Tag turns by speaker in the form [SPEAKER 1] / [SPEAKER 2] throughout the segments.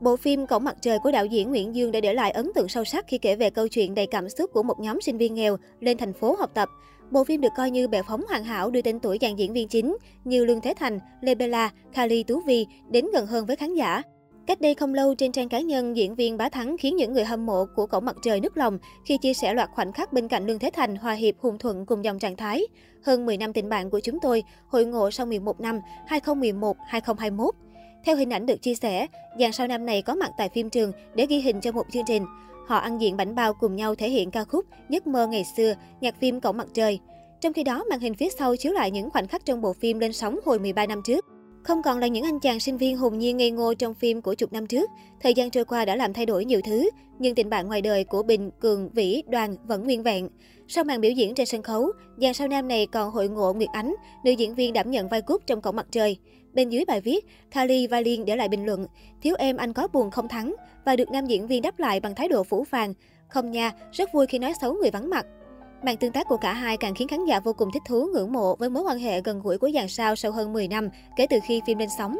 [SPEAKER 1] Bộ phim Cổng mặt trời của đạo diễn Nguyễn Dương đã để lại ấn tượng sâu sắc khi kể về câu chuyện đầy cảm xúc của một nhóm sinh viên nghèo lên thành phố học tập. Bộ phim được coi như bệ phóng hoàn hảo đưa tên tuổi dàn diễn viên chính như Lương Thế Thành, Lê Bella, Kali Tú Vi đến gần hơn với khán giả. Cách đây không lâu, trên trang cá nhân, diễn viên Bá Thắng khiến những người hâm mộ của Cổng Mặt Trời nức lòng khi chia sẻ loạt khoảnh khắc bên cạnh Lương Thế Thành hòa hiệp hùng thuận cùng dòng trạng thái. Hơn 10 năm tình bạn của chúng tôi, hội ngộ sau 11 năm 2011-2021. Theo hình ảnh được chia sẻ, dàn sao nam này có mặt tại phim trường để ghi hình cho một chương trình. Họ ăn diện bảnh bao cùng nhau thể hiện ca khúc Giấc mơ ngày xưa, nhạc phim Cổng mặt trời. Trong khi đó, màn hình phía sau chiếu lại những khoảnh khắc trong bộ phim lên sóng hồi 13 năm trước. Không còn là những anh chàng sinh viên hồn nhiên ngây ngô trong phim của chục năm trước. Thời gian trôi qua đã làm thay đổi nhiều thứ, nhưng tình bạn ngoài đời của Bình, Cường, Vĩ, Đoàn vẫn nguyên vẹn. Sau màn biểu diễn trên sân khấu, dàn sao nam này còn hội ngộ Nguyệt Ánh, nữ diễn viên đảm nhận vai cúp trong cổng mặt trời. Bên dưới bài viết, Thali và Liên để lại bình luận, thiếu em anh có buồn không thắng, và được nam diễn viên đáp lại bằng thái độ phủ phàng. Không nha, rất vui khi nói xấu người vắng mặt. Màn tương tác của cả hai càng khiến khán giả vô cùng thích thú ngưỡng mộ với mối quan hệ gần gũi của dàn sao sau hơn 10 năm kể từ khi phim lên sóng.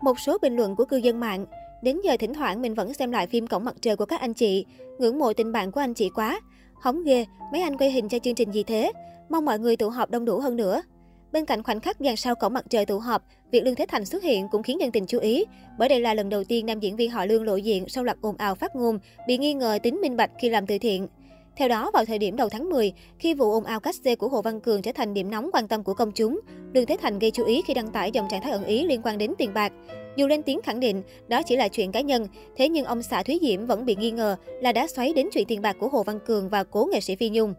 [SPEAKER 1] Một số bình luận của cư dân mạng Đến giờ thỉnh thoảng mình vẫn xem lại phim Cổng mặt trời của các anh chị. Ngưỡng mộ tình bạn của anh chị quá. Hóng ghê, mấy anh quay hình cho chương trình gì thế? Mong mọi người tụ họp đông đủ hơn nữa. Bên cạnh khoảnh khắc dàn sao cổng mặt trời tụ họp, việc Lương Thế Thành xuất hiện cũng khiến dân tình chú ý. Bởi đây là lần đầu tiên nam diễn viên họ Lương lộ diện sau loạt ồn ào phát ngôn, bị nghi ngờ tính minh bạch khi làm từ thiện. Theo đó, vào thời điểm đầu tháng 10, khi vụ ồn ào cách xê của Hồ Văn Cường trở thành điểm nóng quan tâm của công chúng, đường Thế Thành gây chú ý khi đăng tải dòng trạng thái ẩn ý liên quan đến tiền bạc. Dù lên tiếng khẳng định đó chỉ là chuyện cá nhân, thế nhưng ông xã Thúy Diễm vẫn bị nghi ngờ là đã xoáy đến chuyện tiền bạc của Hồ Văn Cường và cố nghệ sĩ Phi Nhung.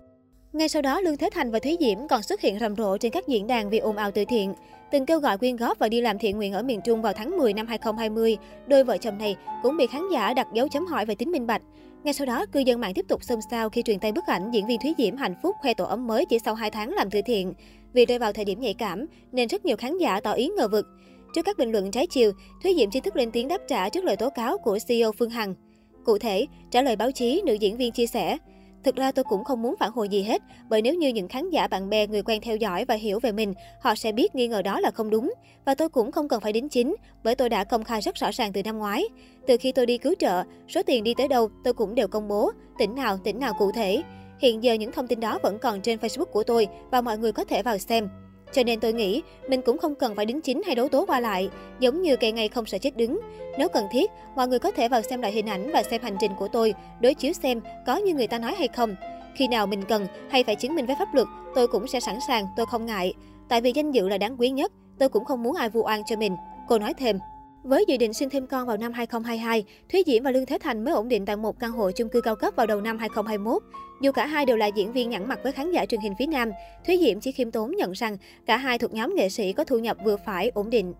[SPEAKER 1] Ngay sau đó, Lương Thế Thành và Thúy Diễm còn xuất hiện rầm rộ trên các diễn đàn vì ồn ào từ thiện. Từng kêu gọi quyên góp và đi làm thiện nguyện ở miền Trung vào tháng 10 năm 2020, đôi vợ chồng này cũng bị khán giả đặt dấu chấm hỏi về tính minh bạch. Ngay sau đó, cư dân mạng tiếp tục xôn xao khi truyền tay bức ảnh diễn viên Thúy Diễm hạnh phúc khoe tổ ấm mới chỉ sau 2 tháng làm từ thiện. Vì rơi vào thời điểm nhạy cảm, nên rất nhiều khán giả tỏ ý ngờ vực. Trước các bình luận trái chiều, Thúy Diễm chính thức lên tiếng đáp trả trước lời tố cáo của CEO Phương Hằng. Cụ thể, trả lời báo chí, nữ diễn viên chia sẻ, Thực ra tôi cũng không muốn phản hồi gì hết, bởi nếu như những khán giả, bạn bè, người quen theo dõi và hiểu về mình, họ sẽ biết nghi ngờ đó là không đúng. Và tôi cũng không cần phải đính chính, bởi tôi đã công khai rất rõ ràng từ năm ngoái. Từ khi tôi đi cứu trợ, số tiền đi tới đâu tôi cũng đều công bố, tỉnh nào, tỉnh nào cụ thể. Hiện giờ những thông tin đó vẫn còn trên Facebook của tôi và mọi người có thể vào xem. Cho nên tôi nghĩ mình cũng không cần phải đứng chính hay đấu tố qua lại, giống như cây ngay không sợ chết đứng. Nếu cần thiết, mọi người có thể vào xem lại hình ảnh và xem hành trình của tôi, đối chiếu xem có như người ta nói hay không. Khi nào mình cần hay phải chứng minh với pháp luật, tôi cũng sẽ sẵn sàng, tôi không ngại. Tại vì danh dự là đáng quý nhất, tôi cũng không muốn ai vu oan cho mình. Cô nói thêm. Với dự định sinh thêm con vào năm 2022, Thúy Diễm và Lương Thế Thành mới ổn định tại một căn hộ chung cư cao cấp vào đầu năm 2021. Dù cả hai đều là diễn viên nhẵn mặt với khán giả truyền hình phía Nam, Thúy Diễm chỉ khiêm tốn nhận rằng cả hai thuộc nhóm nghệ sĩ có thu nhập vừa phải, ổn định.